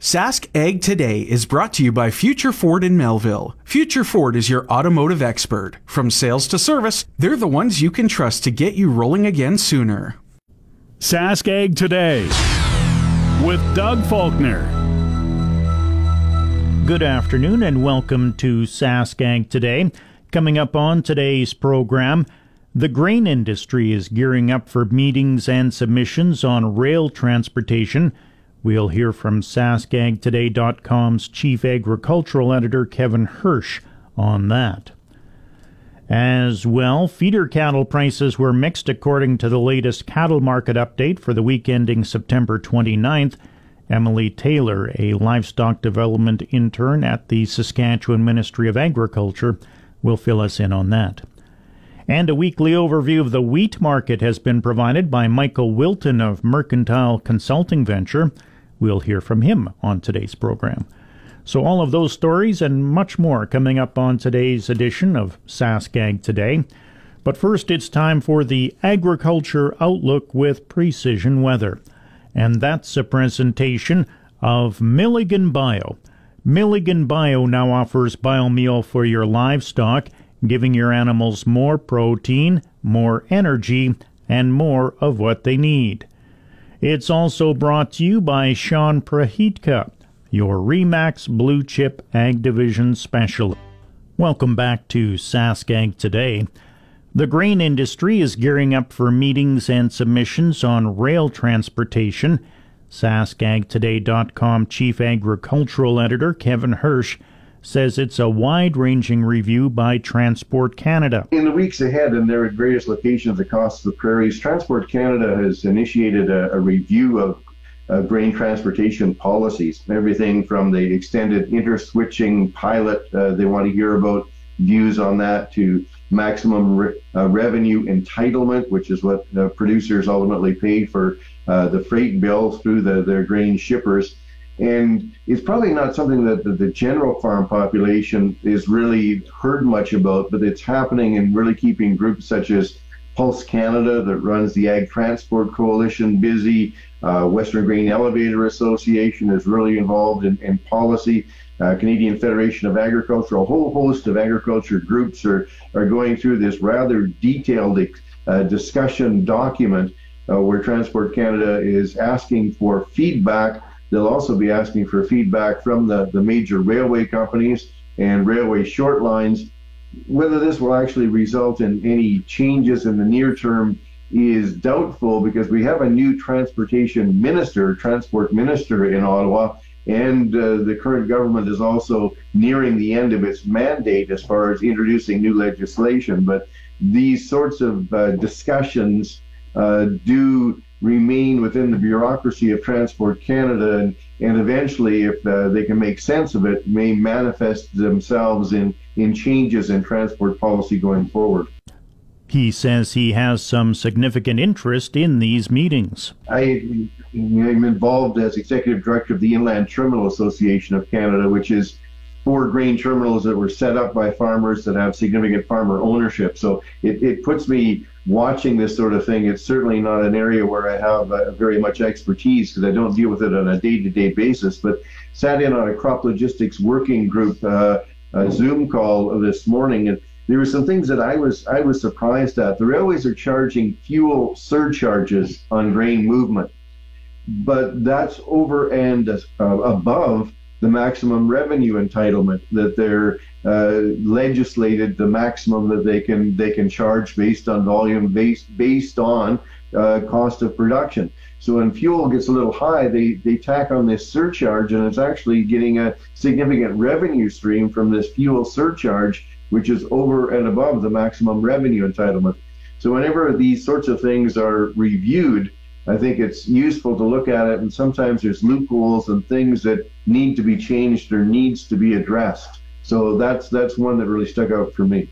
Sask Ag Today is brought to you by Future Ford in Melville. Future Ford is your automotive expert. From sales to service, they're the ones you can trust to get you rolling again sooner. Sask Ag Today with Doug Faulkner. Good afternoon and welcome to Sask Ag Today. Coming up on today's program, the grain industry is gearing up for meetings and submissions on rail transportation. We'll hear from SaskAgToday.com's chief agricultural editor Kevin Hirsch on that. As well, feeder cattle prices were mixed according to the latest cattle market update for the week ending September 29th. Emily Taylor, a livestock development intern at the Saskatchewan Ministry of Agriculture, will fill us in on that. And a weekly overview of the wheat market has been provided by Michael Wilton of Mercantile Consulting Venture. We'll hear from him on today's program. So, all of those stories and much more coming up on today's edition of SaskAg Today. But first, it's time for the Agriculture Outlook with Precision Weather. And that's a presentation of Milligan Bio. Milligan Bio now offers biomeal for your livestock, giving your animals more protein, more energy, and more of what they need. It's also brought to you by Sean Prahitka, your Remax Blue Chip Ag Division Specialist. Welcome back to Sask Ag Today. The grain industry is gearing up for meetings and submissions on rail transportation. SaskAgToday.com Chief Agricultural Editor Kevin Hirsch says it's a wide ranging review by Transport Canada. In the weeks ahead, and there at various locations across the prairies, Transport Canada has initiated a, a review of uh, grain transportation policies. Everything from the extended interswitching pilot, uh, they want to hear about views on that, to maximum re- uh, revenue entitlement, which is what producers ultimately pay for uh, the freight bill through the, their grain shippers. And it's probably not something that the, the, general farm population is really heard much about, but it's happening and really keeping groups such as Pulse Canada, that runs the Ag Transport Coalition, busy. Uh, Western Grain Elevator Association is really involved in, in policy. Uh, Canadian Federation of Agriculture, a whole host of agriculture groups are, are going through this rather detailed uh, discussion document uh, where Transport Canada is asking for feedback They'll also be asking for feedback from the, the major railway companies and railway short lines. Whether this will actually result in any changes in the near term is doubtful because we have a new transportation minister, transport minister in Ottawa, and uh, the current government is also nearing the end of its mandate as far as introducing new legislation. But these sorts of uh, discussions uh, do remain within the bureaucracy of Transport Canada, and, and eventually, if uh, they can make sense of it, may manifest themselves in, in changes in transport policy going forward. He says he has some significant interest in these meetings. I am involved as executive director of the Inland Terminal Association of Canada, which is four grain terminals that were set up by farmers that have significant farmer ownership. So it, it puts me watching this sort of thing, it's certainly not an area where I have uh, very much expertise because I don't deal with it on a day-to-day basis. But sat in on a crop logistics working group uh, Zoom call this morning, and there were some things that I was I was surprised at. The railways are charging fuel surcharges on grain movement, but that's over and uh, above the maximum revenue entitlement that they're uh, legislated the maximum that they can they can charge based on volume based based on uh, cost of production. So when fuel gets a little high, they they tack on this surcharge, and it's actually getting a significant revenue stream from this fuel surcharge, which is over and above the maximum revenue entitlement. So whenever these sorts of things are reviewed, I think it's useful to look at it, and sometimes there's loopholes and things that need to be changed or needs to be addressed. So that's that's one that really stuck out for me.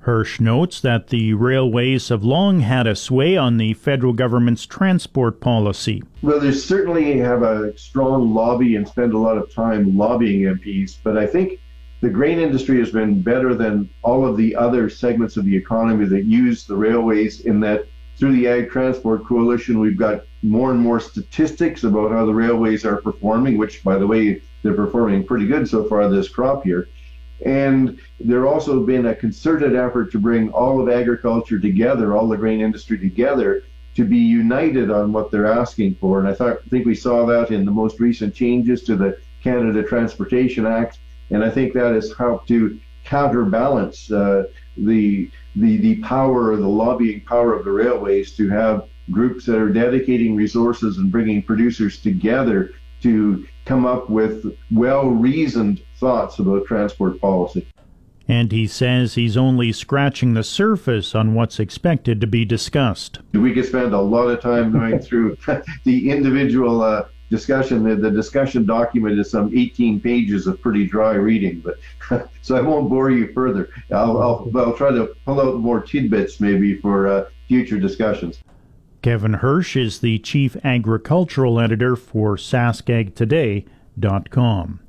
Hirsch notes that the railways have long had a sway on the federal government's transport policy. Well, they certainly have a strong lobby and spend a lot of time lobbying MPs, but I think the grain industry has been better than all of the other segments of the economy that use the railways in that through the Ag Transport Coalition, we've got more and more statistics about how the railways are performing, which, by the way, they're performing pretty good so far this crop year. And there also been a concerted effort to bring all of agriculture together, all the grain industry together, to be united on what they're asking for. And I thought, I think we saw that in the most recent changes to the Canada Transportation Act, and I think that has helped to counterbalance uh, the the the power, the lobbying power of the railways to have groups that are dedicating resources and bringing producers together to come up with well reasoned thoughts about transport policy. And he says he's only scratching the surface on what's expected to be discussed. We could spend a lot of time going through the individual uh, discussion. The, the, discussion document is some 18 pages of pretty dry reading, but so I won't bore you further. I'll, I'll, I'll try to pull out more tidbits maybe for uh, future discussions. Kevin Hirsch is the chief agricultural editor for SaskAgToday.com.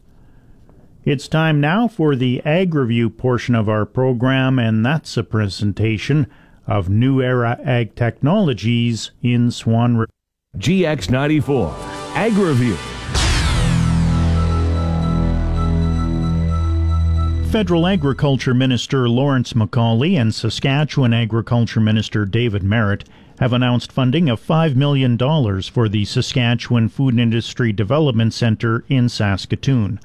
It's time now for the Ag Review portion of our program, and that's a presentation of New Era Ag Technologies in Swan River. GX94 Ag Review. Federal Agriculture Minister Lawrence MacAulay and Saskatchewan Agriculture Minister David Marit have announced funding of $5 million for the Saskatchewan Food Industry Development Centre in Saskatoon.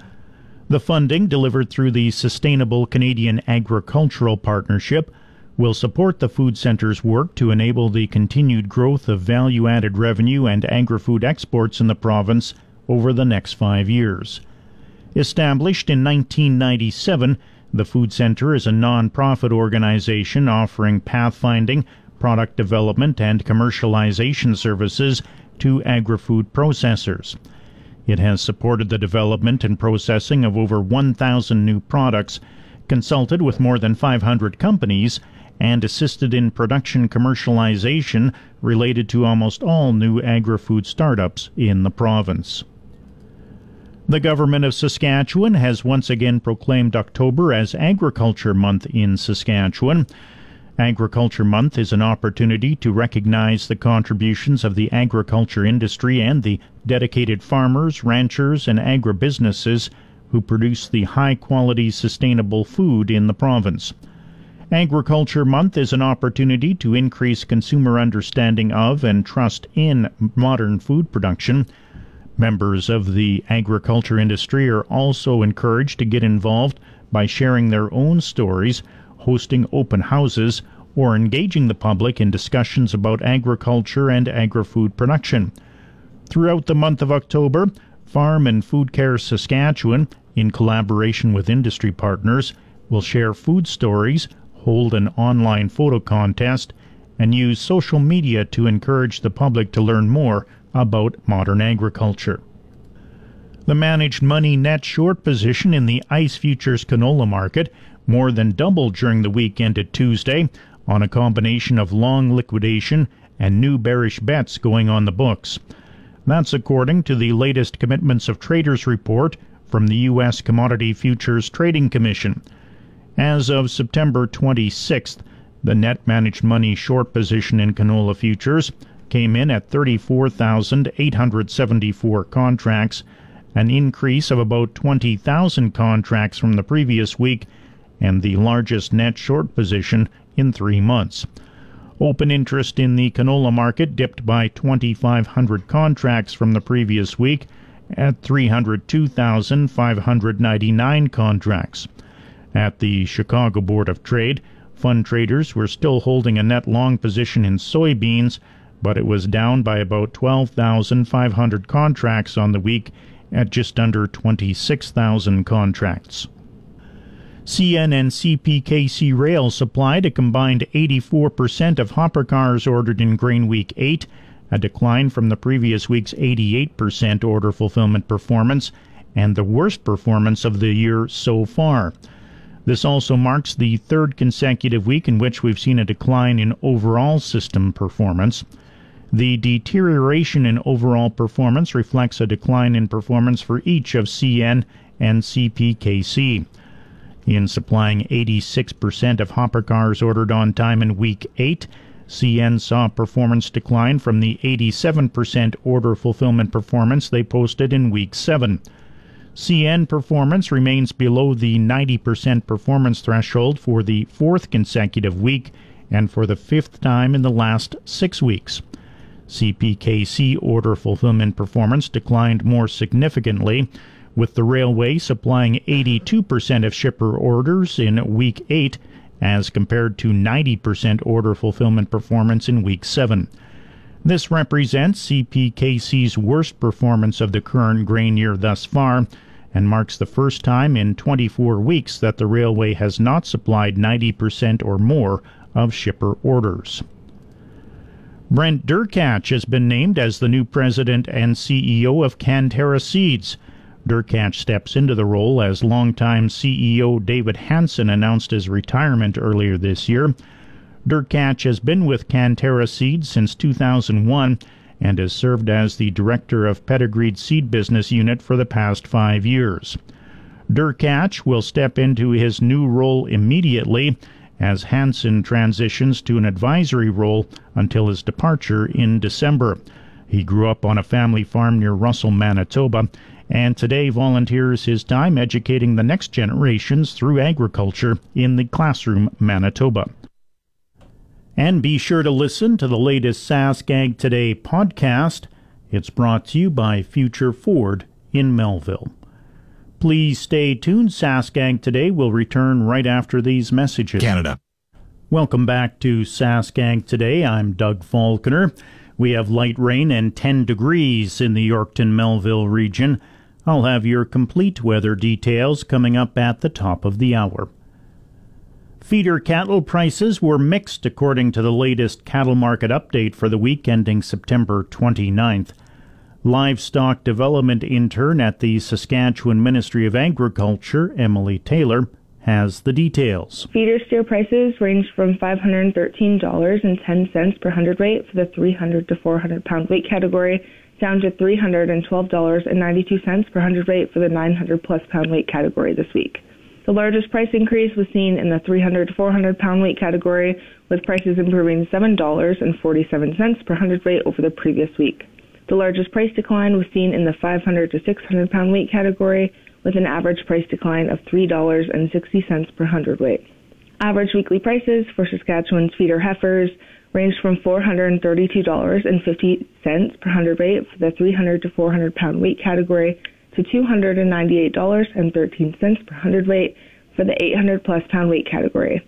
The funding, delivered through the Sustainable Canadian Agricultural Partnership, will support the food centre's work to enable the continued growth of value added revenue and agri food exports in the province over the next five years. Established in 1997, the Food Centre is a non-profit organization offering pathfinding, product development, and commercialization services to agri-food processors. It has supported the development and processing of over 1,000 new products, consulted with more than 500 companies, and assisted in production commercialization related to almost all new agri-food startups in the province. The government of Saskatchewan has once again proclaimed October as Agriculture Month in Saskatchewan. Agriculture Month is an opportunity to recognize the contributions of the agriculture industry and the dedicated farmers, ranchers, and agribusinesses who produce the high quality sustainable food in the province. Agriculture Month is an opportunity to increase consumer understanding of and trust in modern food production. Members of the agriculture industry are also encouraged to get involved by sharing their own stories hosting open houses, or engaging the public in discussions about agriculture and agri-food production. Throughout the month of October, Farm and Food Care Saskatchewan, in collaboration with industry partners, will share food stories, hold an online photo contest, and use social media to encourage the public to learn more about modern agriculture. The managed money net short position in the ICE futures canola market more than doubled during the week ended Tuesday on a combination of long liquidation and new bearish bets going on the books. That's according to the latest Commitments of Traders report from the U.S. Commodity Futures Trading Commission. As of September 26th, the net managed money short position in canola futures came in at 34,874 contracts, an increase of about 20,000 contracts from the previous week and the largest net short position in three months. Open interest in the canola market dipped by 2,500 contracts from the previous week at 302,599 contracts. At the Chicago Board of Trade, fund traders were still holding a net long position in soybeans, but it was down by about 12,500 contracts on the week at just under 26,000 contracts. CN and CPKC Rail supplied a combined 84% of hopper cars ordered in Grain Week 8, a decline from the previous week's 88% order fulfillment performance and the worst performance of the year so far. This also marks the third consecutive week in which we've seen a decline in overall system performance. The deterioration in overall performance reflects a decline in performance for each of CN and CPKC. In supplying 86% of hopper cars ordered on time in week 8, CN saw performance decline from the 87% order fulfillment performance they posted in week 7. CN performance remains below the 90% performance threshold for the fourth consecutive week and for the fifth time in the last six weeks. CPKC order fulfillment performance declined more significantly, with the railway supplying 82% of shipper orders in week 8 as compared to 90% order fulfillment performance in week 7. This represents CPKC's worst performance of the current grain year thus far and marks the first time in 24 weeks that the railway has not supplied 90% or more of shipper orders. Brent Derkach has been named as the new president and CEO of Canterra Seeds. Derkach steps into the role as longtime CEO David Hanson announced his retirement earlier this year. Derkach has been with Canterra Seeds since 2001 and has served as the director of Pedigreed Seed Business Unit for the past five years. Derkach will step into his new role immediately as Hanson transitions to an advisory role until his departure in December. He grew up on a family farm near Russell, Manitoba, and today volunteers his time educating the next generations through agriculture in the classroom Manitoba. And be sure to listen to the latest Sask Ag Today podcast. It's brought to you by Future Ford in Melville. Please stay tuned. Saskag Today will return right after these messages. Canada. Welcome back to Saskag Today. I'm Doug Falconer. We have light rain and 10 degrees in the Yorkton Melville region. I'll have your complete weather details coming up at the top of the hour. Feeder cattle prices were mixed according to the latest cattle market update for the week ending September 29th livestock development intern at the Saskatchewan Ministry of Agriculture, Emily Taylor, has the details. Feeder steer prices range from $513.10 per hundredweight for the 300 to 400 pound weight category down to $312.92 per hundredweight for the 900 plus pound weight category this week. The largest price increase was seen in the 300 to 400 pound weight category, with prices improving $7.47 per hundredweight over the previous week. The largest price decline was seen in the 500 to 600 pound weight category, with an average price decline of $3.60 per hundredweight. Average weekly prices for Saskatchewan's feeder heifers ranged from $432.50 per hundredweight for the 300 to 400 pound weight category to $298.13 per hundredweight for the 800 plus pound weight category.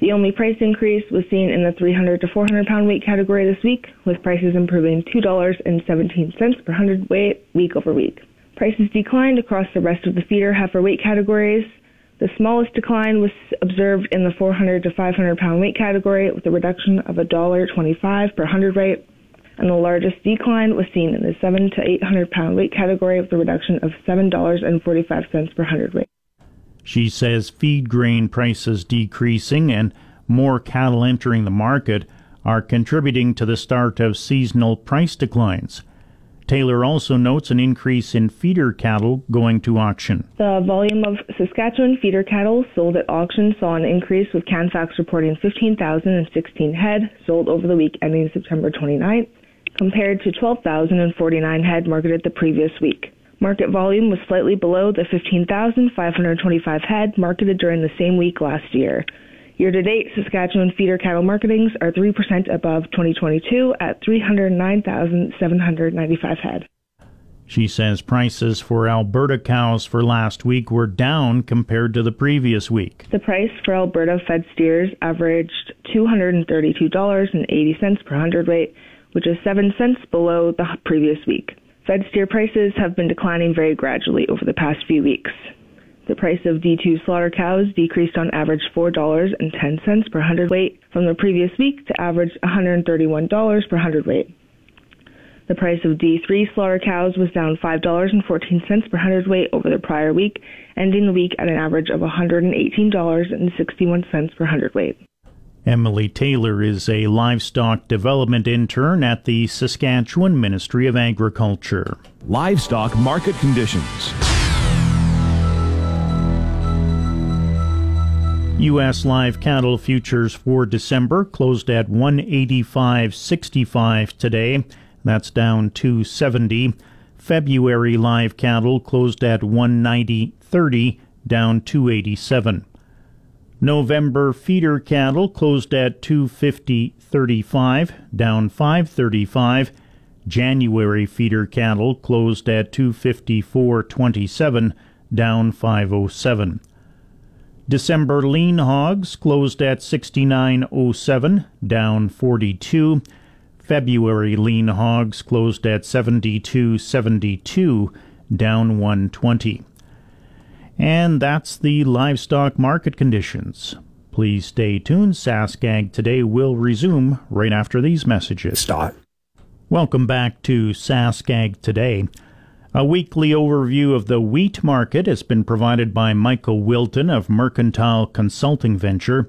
The only price increase was seen in the 300 to 400 pound weight category this week, with prices improving $2.17 per hundredweight week over week. Prices declined across the rest of the feeder heifer weight categories. The smallest decline was observed in the 400 to 500 pound weight category, with a reduction of $1.25 per hundredweight, and the largest decline was seen in the 7 to 800 pound weight category, with a reduction of $7.45 per hundredweight. She says feed grain prices decreasing and more cattle entering the market are contributing to the start of seasonal price declines. Taylor also notes an increase in feeder cattle going to auction. The volume of Saskatchewan feeder cattle sold at auction saw an increase, with Canfax reporting 15,016 head sold over the week ending September 29th, compared to 12,049 head marketed the previous week. Market volume was slightly below the 15,525 head marketed during the same week last year. Year to date, Saskatchewan feeder cattle marketings are 3% above 2022 at 309,795 head. She says prices for Alberta cows for last week were down compared to the previous week. The price for Alberta fed steers averaged $232.80 per hundredweight, which is 7 cents below the previous week. Fed steer prices have been declining very gradually over the past few weeks. The price of D2 slaughter cows decreased on average $4.10 per hundredweight from the previous week to average $131 per hundredweight. The price of D3 slaughter cows was down $5.14 per hundredweight over the prior week, ending the week at an average of $118.61 per hundredweight. Emily Taylor is a livestock development intern at the Saskatchewan Ministry of Agriculture. Livestock market conditions. U.S. live cattle futures for December closed at 185.65 today. That's down 270. February live cattle closed at 190.30, down 287. November feeder cattle closed at 250.35, down 535. January feeder cattle closed at 254.27, down 507. December lean hogs closed at 69.07, down 42. February lean hogs closed at 72.72, down 120. And that's the livestock market conditions. Please stay tuned. Saskag Today will resume right after these messages. Start. Welcome back to Saskag Today. A weekly overview of the wheat market has been provided by Michael Wilton of Mercantile Consulting Venture.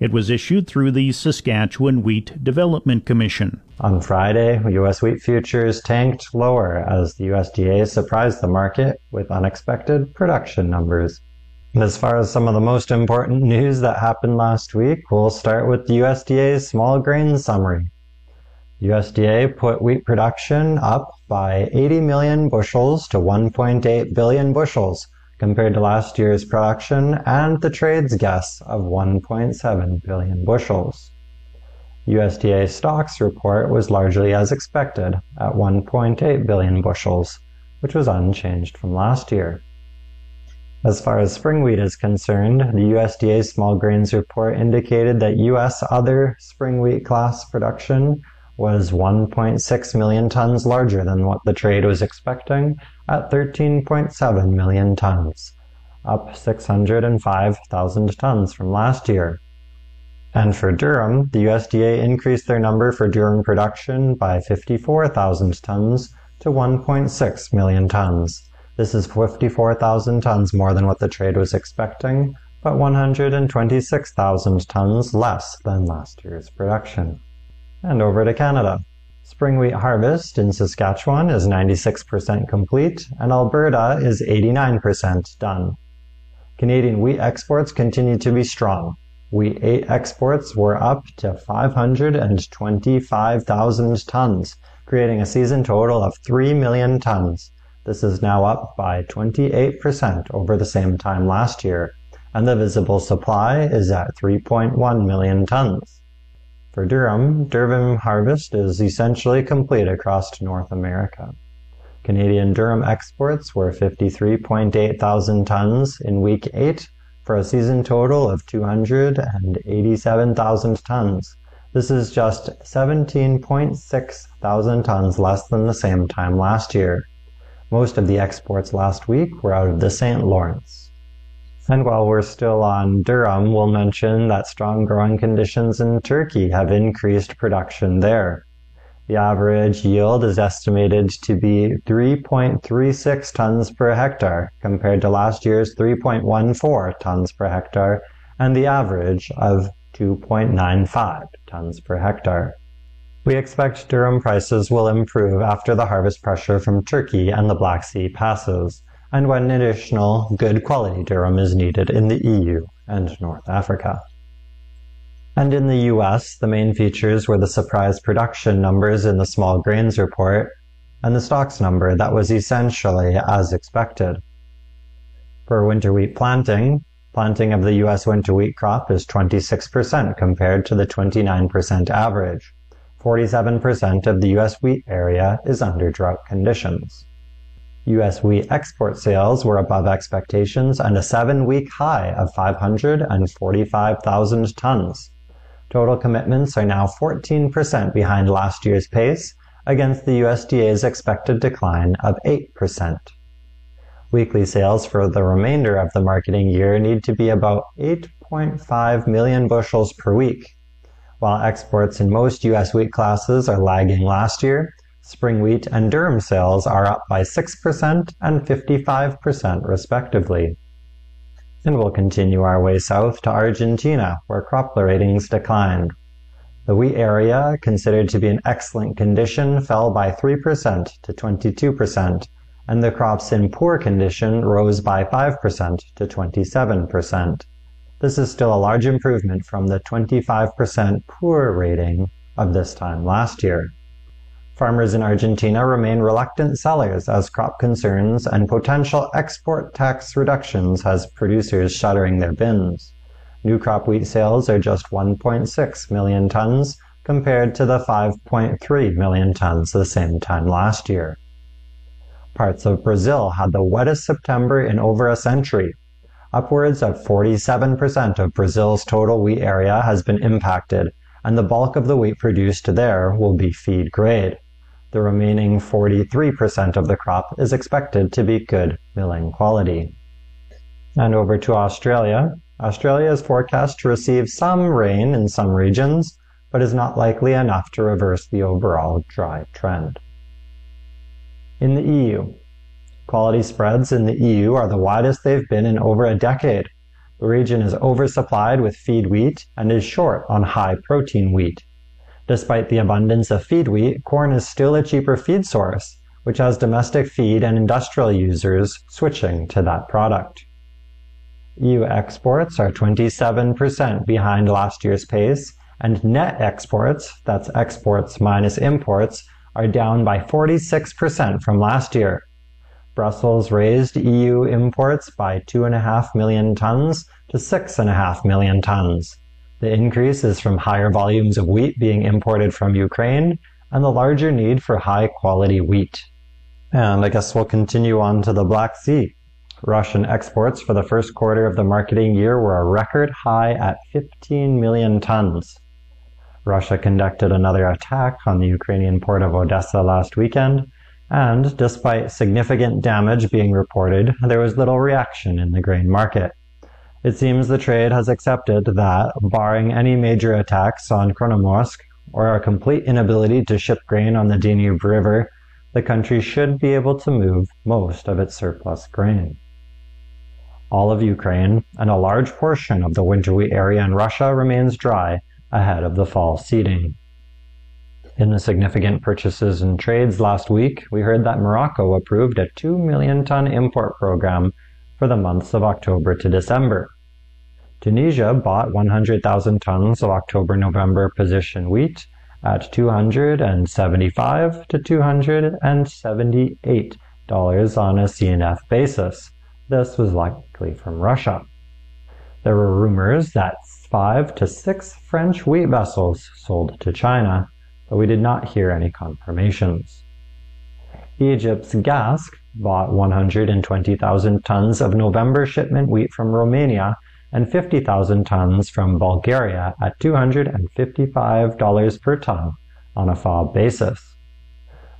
It was issued through the Saskatchewan Wheat Development Commission. On Friday, U.S. wheat futures tanked lower as the USDA surprised the market with unexpected production numbers. As far as some of the most important news that happened last week, we'll start with the USDA's small grain summary. USDA put wheat production up by 80 million bushels to 1.8 billion bushels compared to last year's production and the trade's guess of 1.7 billion bushels. USDA stocks report was largely as expected at 1.8 billion bushels, which was unchanged from last year. As far as spring wheat is concerned, the USDA small grains report indicated that U.S. other spring wheat class production was 1.6 million tons larger than what the trade was expecting at 13.7 million tons, up 605,000 tons from last year. And for durum, the USDA increased their number for durum production by 54,000 tons to 1.6 million tons. This is 54,000 tons more than what the trade was expecting, but 126,000 tons less than last year's production. And over to Canada. Spring wheat harvest in Saskatchewan is 96% complete, and Alberta is 89% done. Canadian wheat exports continue to be strong. Wheat 8 exports were up to 525,000 tons, creating a season total of 3 million tons. This is now up by 28% over the same time last year, and the visible supply is at 3.1 million tons. For durum, durum harvest is essentially complete across North America. Canadian durum exports were 53.8 thousand tons in week 8 for a season total of 287,000 tons. This is just 17.6 thousand tons less than the same time last year. Most of the exports last week were out of the St. Lawrence. And while we're still on durum, we'll mention that strong growing conditions in Turkey have increased production there. The average yield is estimated to be 3.36 tons per hectare compared to last year's 3.14 tons per hectare and the average of 2.95 tons per hectare. We expect durum prices will improve after the harvest pressure from Turkey and the Black Sea passes and when additional good quality durum is needed in the EU and North Africa. And in the US, the main features were the surprise production numbers in the small grains report and the stocks number that was essentially as expected. For winter wheat planting, planting of the US winter wheat crop is 26% compared to the 29% average. 47% of the US wheat area is under drought conditions. U.S. wheat export sales were above expectations and a seven week high of 545,000 tons. Total commitments are now 14% behind last year's pace against the USDA's expected decline of 8%. Weekly sales for the remainder of the marketing year need to be about 8.5 million bushels per week. While exports in most U.S. wheat classes are lagging last year, Spring wheat and durum sales are up by 6% and 55% respectively. And we'll continue our way south to Argentina, where crop ratings declined. The wheat area, considered to be in excellent condition, fell by 3% to 22%, and the crops in poor condition rose by 5% to 27%. This is still a large improvement from the 25% poor rating of this time last year. Farmers in Argentina remain reluctant sellers as crop concerns and potential export tax reductions has producers shuttering their bins. New crop wheat sales are just 1.6 million tons compared to the 5.3 million tons the same time last year. Parts of Brazil had the wettest September in over a century. Upwards of 47% of Brazil's total wheat area has been impacted, and the bulk of the wheat produced there will be feed grade. The remaining 43% of the crop is expected to be good milling quality. And over to Australia. Australia is forecast to receive some rain in some regions, but is not likely enough to reverse the overall dry trend. In the EU, quality spreads in the EU are the widest they've been in over a decade. The region is oversupplied with feed wheat and is short on high protein wheat. Despite the abundance of feed wheat, corn is still a cheaper feed source, which has domestic feed and industrial users switching to that product. EU exports are 27% behind last year's pace, and net exports, that's exports minus imports, are down by 46% from last year. Brussels raised EU imports by 2.5 million tons to 6.5 million tons. The increase is from higher volumes of wheat being imported from Ukraine and the larger need for high quality wheat. And I guess we'll continue on to the Black Sea. Russian exports for the first quarter of the marketing year were a record high at 15 million tons. Russia conducted another attack on the Ukrainian port of Odessa last weekend, and despite significant damage being reported, there was little reaction in the grain market. It seems the trade has accepted that, barring any major attacks on Chornomorsk or a complete inability to ship grain on the Danube River, the country should be able to move most of its surplus grain. All of Ukraine and a large portion of the winter area in Russia remains dry ahead of the fall seeding. In the significant purchases and trades last week, we heard that Morocco approved a 2 million ton import program for the months of October to December. Tunisia bought 100,000 tons of October November position wheat at 275 to 278 dollars on a CNF basis. This was likely from Russia. There were rumors that five to six French wheat vessels sold to China, but we did not hear any confirmations. Egypt's GASC bought 120,000 tons of November shipment wheat from Romania and 50,000 tons from Bulgaria at $255 per ton on a FOB basis.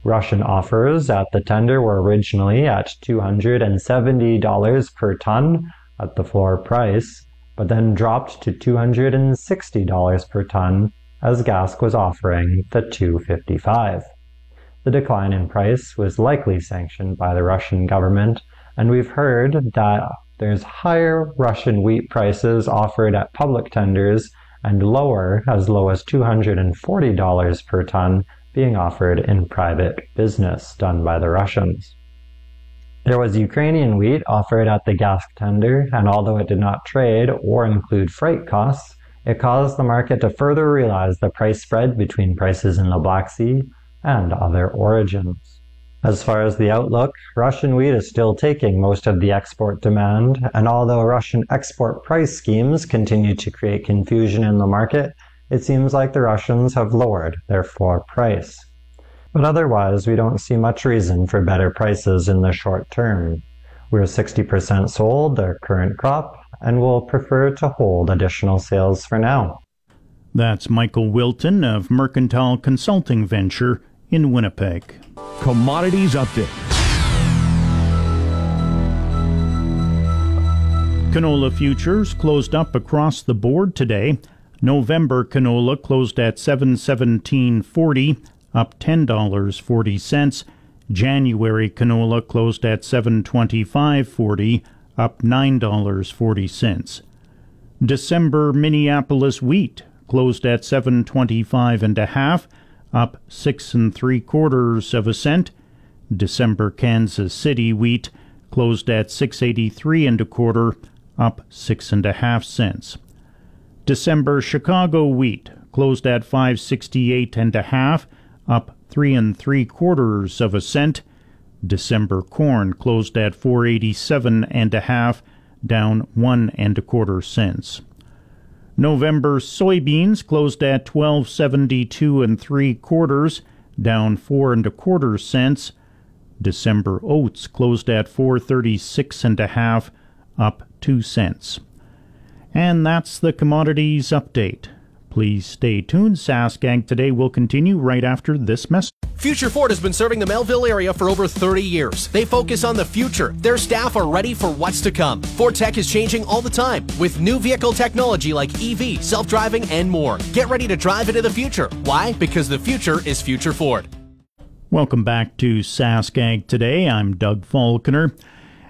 Russian offers at the tender were originally at $270 per ton at the floor price, but then dropped to $260 per ton as GASC was offering the 255. The decline in price was likely sanctioned by the Russian government, and we've heard that there's higher Russian wheat prices offered at public tenders and lower, as low as $240 per ton, being offered in private business done by the Russians. There was Ukrainian wheat offered at the GASC tender, and although it did not trade or include freight costs, it caused the market to further realize the price spread between prices in the Black Sea and other origins. As far as the outlook, Russian wheat is still taking most of the export demand, and although Russian export price schemes continue to create confusion in the market, it seems like the Russians have lowered their floor price. But otherwise, we don't see much reason for better prices in the short term. We're 60% sold our current crop, and will prefer to hold additional sales for now. That's Michael Wilton of Mercantile Consulting Venture in Winnipeg. Commodities Update. Canola futures closed up across the board today. November canola closed at 717.40, up $10.40. January canola closed at 725.40, up $9.40. December Minneapolis wheat closed at 725 and a half, up six and three quarters of a cent. December Kansas City wheat closed at 683 and a quarter, up six and a half cents. December Chicago wheat closed at 568 and a half, up three and three quarters of a cent. December corn closed at 487 and a half, down one and a quarter cents. November soybeans closed at 1272 and three quarters, down four and a quarter cents. December oats closed at 436 and a half, up 2 cents. And that's the commodities update. Please stay tuned. Saskag today will continue right after this message. Future Ford has been serving the Melville area for over 30 years. They focus on the future. Their staff are ready for what's to come. Ford Tech is changing all the time with new vehicle technology like EV, self driving, and more. Get ready to drive into the future. Why? Because the future is Future Ford. Welcome back to Saskag today. I'm Doug Falconer.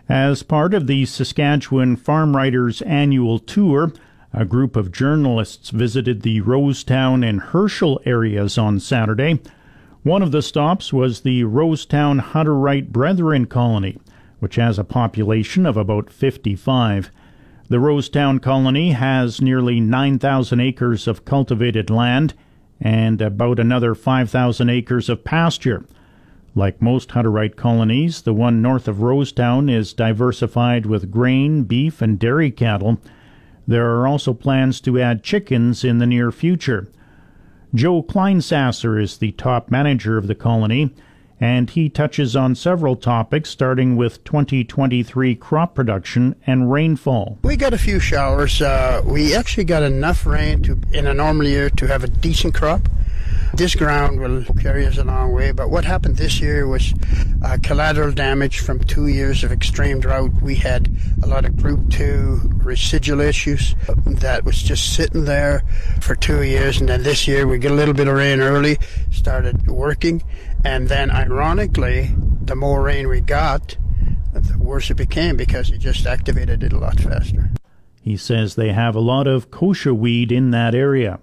As part of the Saskatchewan Farm Writers Annual Tour, a group of journalists visited the Rosetown and Herschel areas on Saturday. One of the stops was the Rosetown Hutterite Brethren Colony, which has a population of about 55. The Rosetown colony has nearly 9,000 acres of cultivated land and about another 5,000 acres of pasture. Like most Hutterite colonies, the one north of Rosetown is diversified with grain, beef, and dairy cattle. There are also plans to add chickens in the near future. Joe Kleinsasser is the top manager of the colony, and he touches on several topics starting with 2023 crop production and rainfall. We got a few showers. Uh, we actually got enough rain to, in a normal year, to have a decent crop. This ground will carry us a long way, but what happened this year was uh, collateral damage from two years of extreme drought. We had a lot of Group 2 residual issues that was just sitting there for two years, and then this year we get a little bit of rain early, started working, and then ironically, the more rain we got, the worse it became because it just activated it a lot faster. He says they have a lot of kochia weed in that area.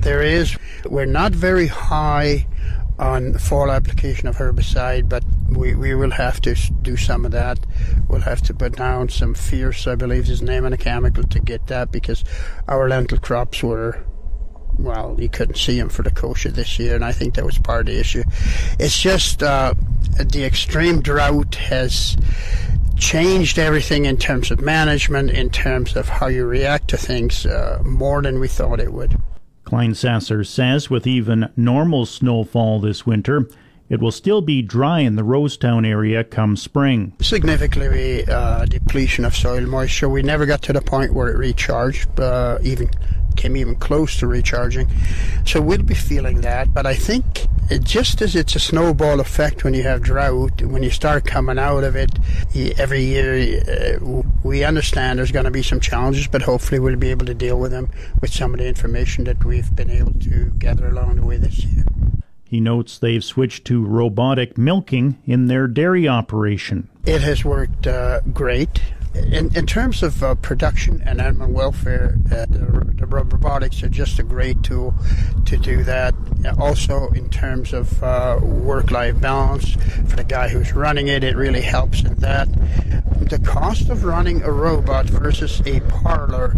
There is. We're not very high on fall application of herbicide, but we, we will have to do some of that. We'll have to put down some fierce, I believe is the name of the chemical, to get that because our lentil crops were, well, you couldn't see them for the kochia this year, and I think that was part of the issue. It's just uh, the extreme drought has changed everything in terms of management, in terms of how you react to things, uh, more than we thought it would. Kleinsasser says with even normal snowfall this winter, it will still be dry in the Rosetown area come spring. Significantly uh, depletion of soil moisture. We never got to the point where it recharged, uh, even came even close to recharging. So we'll be feeling that. But I think it, just as it's a snowball effect when you have drought, when you start coming out of it every year, uh, we understand there's going to be some challenges, but hopefully we'll be able to deal with them with some of the information that we've been able to gather along the way this year. He notes they've switched to robotic milking in their dairy operation. It has worked uh, great. In, in terms of uh, production and animal welfare, uh, the, the, robotics are just a great tool to do that. Also, in terms of uh, work-life balance, for the guy who's running it, it really helps in that. The cost of running a robot versus a parlor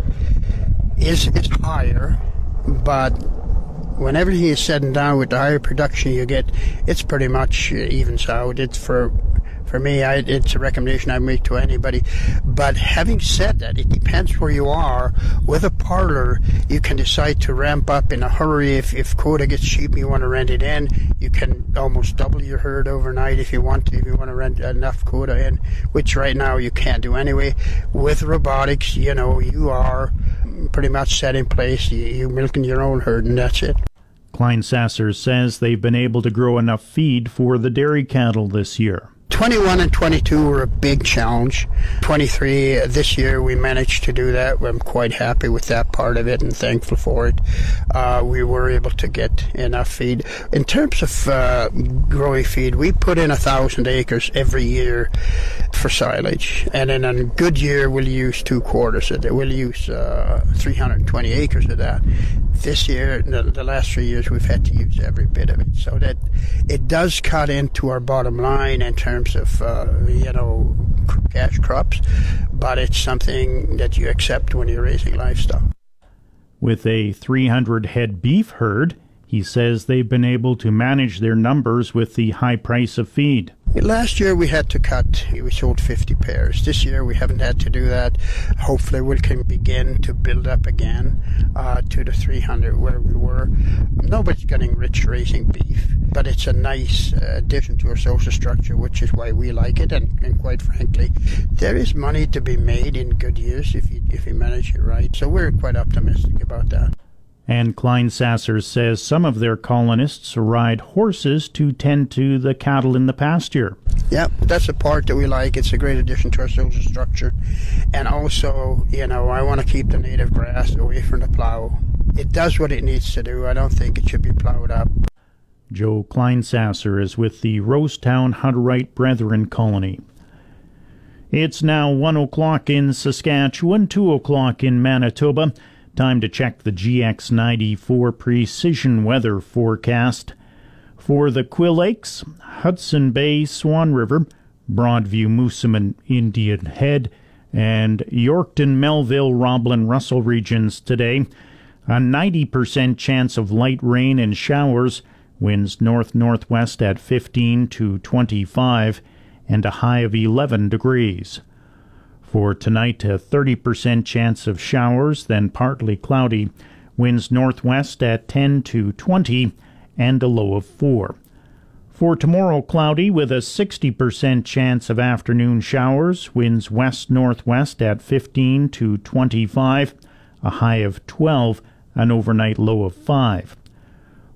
is is higher, but when everything is said down with the higher production you get, it's pretty much evens out. It's for for me, I, it's a recommendation I make to anybody. But having said that, it depends where you are. With a parlor, you can decide to ramp up in a hurry. If, if quota gets cheap, and you want to rent it in. You can almost double your herd overnight if you want to. If you want to rent enough quota in, which right now you can't do anyway. With robotics, you know, you are pretty much set in place. You, you milking your own herd, and that's it. Kleinsasser says they've been able to grow enough feed for the dairy cattle this year 21 and 22 were a big challenge. 23 uh, this year we managed to do that. I'm quite happy with that part of it and thankful for it. Uh, we were able to get enough feed. In terms of uh, growing feed, we put in a thousand acres every year for silage, and in a good year we'll use two quarters of it. We'll use uh, 320 acres of that. This year, the, the last three years, we've had to use every bit of it, so that it does cut into our bottom line in terms of uh, you know cash crops, but it's something that you accept when you're raising livestock. With a 300 head beef herd, he says they've been able to manage their numbers with the high price of feed. Last year we had to cut. We sold 50 pairs. This year we haven't had to do that. Hopefully we can begin to build up again uh, to the 300 where we were. Nobody's getting rich raising beef, but it's a nice uh, addition to our social structure, which is why we like it. And, and quite frankly, there is money to be made in good years if you if you manage it right. So we're quite optimistic about that. And Kleinsasser says some of their colonists ride horses to tend to the cattle in the pasture. Yeah, that's a part that we like. It's a great addition to our social structure. And also, you know, I want to keep the native grass away from the plow. It does what it needs to do. I don't think it should be plowed up. Joe Kleinsasser is with the Rosetown Hutterite Brethren Colony. It's now 1 o'clock in Saskatchewan, 2 o'clock in Manitoba. Time to check the GX94 precision weather forecast. For the Quill Lakes, Hudson Bay, Swan River, Broadview, Moosomin, Indian Head, and Yorkton, Melville, Roblin, Russell regions today. A 90% chance of light rain and showers, winds north northwest at 15 to 25, and a high of 11 degrees. For tonight, a 30% chance of showers, then partly cloudy. Winds northwest at 10 to 20 and a low of 4. For tomorrow, cloudy with a 60% chance of afternoon showers. Winds west northwest at 15 to 25, a high of 12, an overnight low of 5.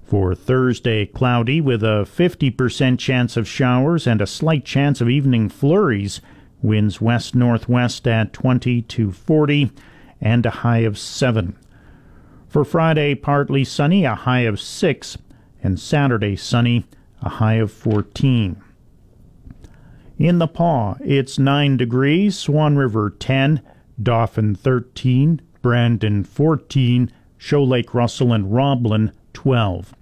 For Thursday, cloudy with a 50% chance of showers and a slight chance of evening flurries. Winds west northwest at 20 to 40 and a high of 7. For Friday, partly sunny, a high of 6, and Saturday, sunny, a high of 14. In the Pas, it's 9 degrees, Swan River 10, Dauphin 13, Brandon 14, Shoal Lake Russell and Roblin 12.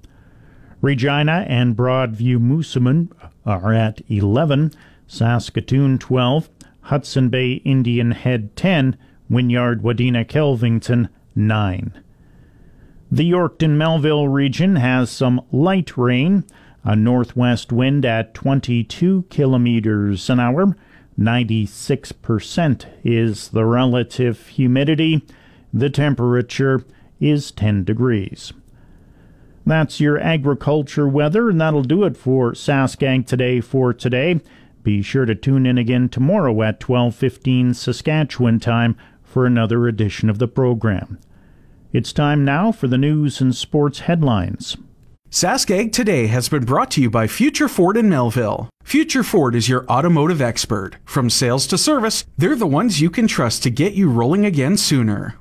Regina and Broadview Moosomin are at 11, Saskatoon 12, Hudson Bay Indian Head 10, Wynyard Wadena Kelvington 9. The Yorkton Melville region has some light rain, a northwest wind at 22 kilometers an hour. 96% is the relative humidity. The temperature is 10 degrees. That's your agriculture weather, and that'll do it for Sask Ag Today for today. Be sure to tune in again tomorrow at 12:15 Saskatchewan time for another edition of the program. It's time now for the news and sports headlines. Sask Ag Today has been brought to you by Future Ford in Melville. Future Ford is your automotive expert. From sales to service, they're the ones you can trust to get you rolling again sooner.